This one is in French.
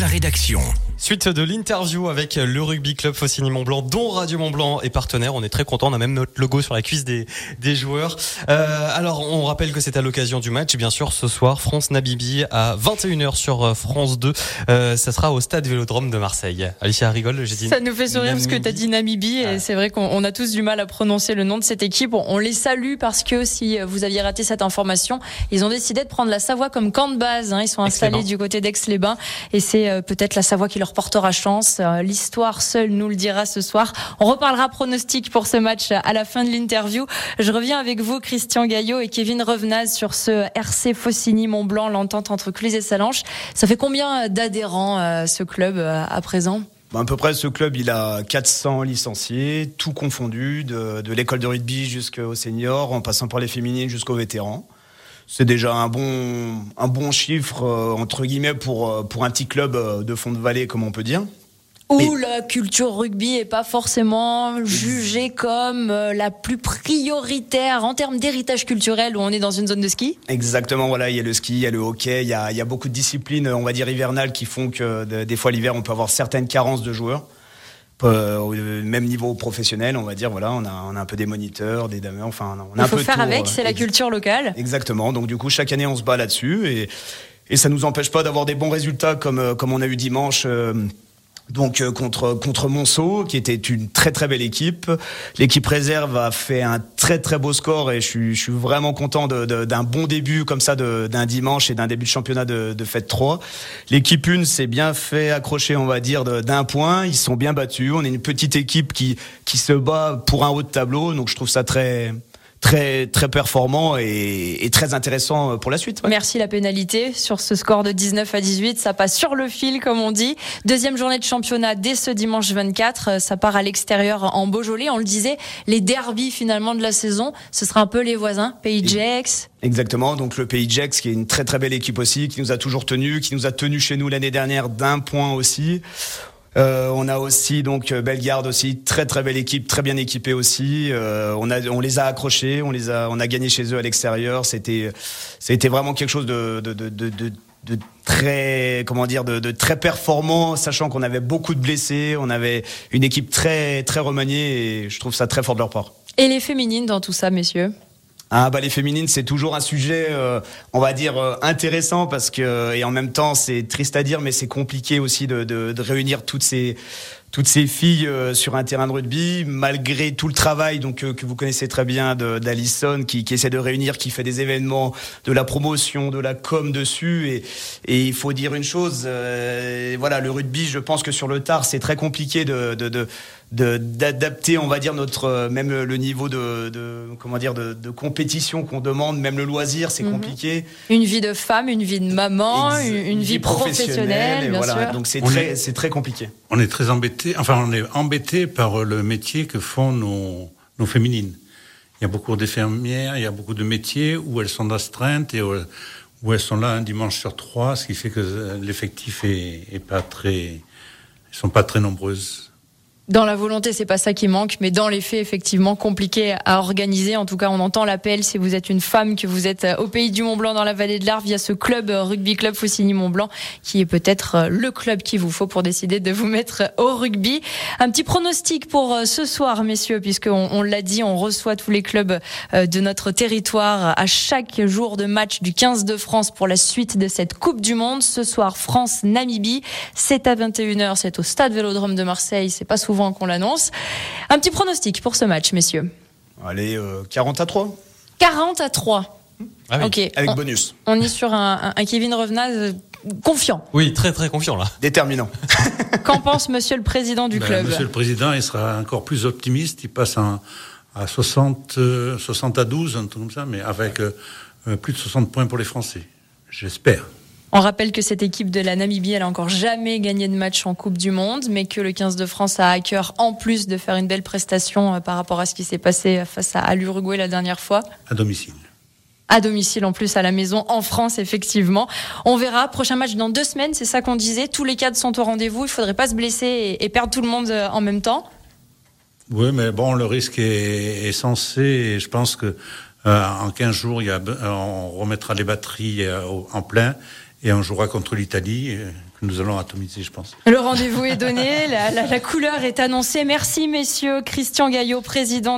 la rédaction. Suite de l'interview avec le Rugby Club Faucigny Mont-Blanc, dont Radio Mont-Blanc est partenaire. On est très content. On a même notre logo sur la cuisse des, des joueurs. Euh, alors, on rappelle que c'est à l'occasion du match, bien sûr, ce soir, France-Namibie à 21h sur euh, France 2. Euh, ça sera au stade Vélodrome de Marseille. Alicia rigole, j'ai dit. Ça nous fait sourire parce que tu as dit Namibie et c'est vrai qu'on a tous du mal à prononcer le nom de cette équipe. On les salue parce que si vous aviez raté cette information, ils ont décidé de prendre la Savoie comme camp de base. Hein. Ils sont installés du côté d'Aix-les-Bains et c'est euh, peut-être la Savoie qui leur portera chance. Euh, l'histoire seule nous le dira ce soir. On reparlera pronostic pour ce match à la fin de l'interview. Je reviens avec vous, Christian Gaillot et Kevin Revenaz, sur ce RC Faucigny-Mont-Blanc, l'entente entre Cluse et Salanches. Ça fait combien d'adhérents euh, ce club à présent? À peu près, ce club, il a 400 licenciés, tout confondu, de l'école de rugby jusqu'aux seniors, en passant par les féminines jusqu'aux vétérans c'est déjà un bon, un bon chiffre, euh, entre guillemets, pour, euh, pour un petit club euh, de fond de vallée, comme on peut dire. Où la culture rugby est pas forcément jugée comme la plus prioritaire en termes d'héritage culturel où on est dans une zone de ski? Exactement, voilà, il y a le ski, il y a le hockey, il y a, il y a beaucoup de disciplines, on va dire hivernales, qui font que des fois l'hiver on peut avoir certaines carences de joueurs. Euh, au même niveau professionnel, on va dire, voilà, on a, on a un peu des moniteurs, des dames, enfin, on a Il un faut peu faire avec, euh, c'est la culture locale. Exactement. Donc du coup, chaque année, on se bat là-dessus et et ça nous empêche pas d'avoir des bons résultats comme euh, comme on a eu dimanche. Euh, donc euh, contre contre Monceau, qui était une très très belle équipe. L'équipe réserve a fait un très très beau score et je suis, je suis vraiment content d'un bon début comme ça d'un dimanche et d'un début de championnat de, de fête 3. L'équipe 1 s'est bien fait accrocher, on va dire, d'un point. Ils sont bien battus. On est une petite équipe qui qui se bat pour un haut de tableau, donc je trouve ça très très très performant et, et, très intéressant pour la suite. Ouais. Merci la pénalité sur ce score de 19 à 18, ça passe sur le fil comme on dit. Deuxième journée de championnat dès ce dimanche 24, ça part à l'extérieur en Beaujolais. On le disait, les derbies finalement de la saison, ce sera un peu les voisins, Pays de Gex. Exactement, donc le Pays de Gex qui est une très très belle équipe aussi, qui nous a toujours tenu, qui nous a tenu chez nous l'année dernière d'un point aussi. Euh, on a aussi donc Bellegarde aussi très très belle équipe, très bien équipée aussi. Euh, on a on les a accrochés, on les a on a gagné chez eux à l'extérieur. C'était c'était vraiment quelque chose de de, de, très comment dire de, de très performant, sachant qu'on avait beaucoup de blessés, on avait une équipe très très remaniée et je trouve ça très fort de leur part. Et les féminines dans tout ça, messieurs? Ah bah les féminines c'est toujours un sujet euh, on va dire euh, intéressant parce que et en même temps c'est triste à dire mais c'est compliqué aussi de, de, de, réunir toutes ces toutes ces filles euh, sur un terrain de rugby malgré tout le travail donc que vous connaissez très bien d'Alison qui, qui essaie de réunir qui fait des événements de la promotion de la com dessus et, et il faut dire une chose voilà le rugby je pense que sur le tard c'est très compliqué de, de, de d'adapter on va dire notre même le niveau de, de comment dire de, de compétition qu'on demande même le loisir c'est mmh. compliqué une vie de femme une vie de maman Ex une, une, vie professionnelle, bien voilà. sûr. donc c'est très c'est très compliqué on est très embêté enfin on est embêté par le métier que font nos, nos féminines. Il y a beaucoup d'infirmières il y a beaucoup de métiers où elles sont d'astreinte et où elles sont là un dimanche sur trois ce qui fait que l'effectif est, est pas très sont pas très nombreuses dans la volonté, c'est pas ça qui manque, mais dans les faits, effectivement, compliqué à organiser. En tout cas, on entend l'appel si vous êtes une femme, que vous êtes au pays du Mont Blanc, dans la vallée de l'Arve, via ce club rugby club Faucigny Mont Blanc, qui est peut-être le club qu'il vous faut pour décider de vous mettre au rugby. Un petit pronostic pour ce soir, messieurs, puisque on, on l'a dit, on reçoit tous les clubs de notre territoire à chaque jour de match du 15 de France pour la suite de cette Coupe du Monde. Ce soir, France-Namibie, c'est à 21h, c'est au Stade Vélodrome de Marseille. C'est pas souvent qu'on l'annonce. Un petit pronostic pour ce match, messieurs. Allez, euh, 40 à 3. 40 à 3. Ah oui. Ok. Avec on, bonus. On est sur un, un Kevin Revenaz euh, confiant. Oui, très très confiant là. Déterminant. Qu'en pense Monsieur le Président du ben, club Monsieur le Président, il sera encore plus optimiste. Il passe à 60, euh, 60 à 12, un truc comme ça, mais avec euh, plus de 60 points pour les Français. J'espère. On rappelle que cette équipe de la Namibie, elle a encore jamais gagné de match en Coupe du Monde, mais que le 15 de France a à cœur, en plus de faire une belle prestation par rapport à ce qui s'est passé face à, l'Uruguay la dernière fois. À domicile. À domicile en plus à la maison en France effectivement. On verra prochain match dans deux semaines, c'est ça qu'on disait. Tous les cadres sont au rendez-vous. Il faudrait pas se blesser et, et, perdre tout le monde en même temps. Oui, mais bon, le risque est, est censé. Et je pense que euh, en 15 jours, il y a, on remettra les batteries euh, en plein et on jouera contre l'Italie. que nous allons atomiser, je pense. Le rendez-vous est donné, la couleur est annoncée. Merci, messieurs. Christian Gaillot, président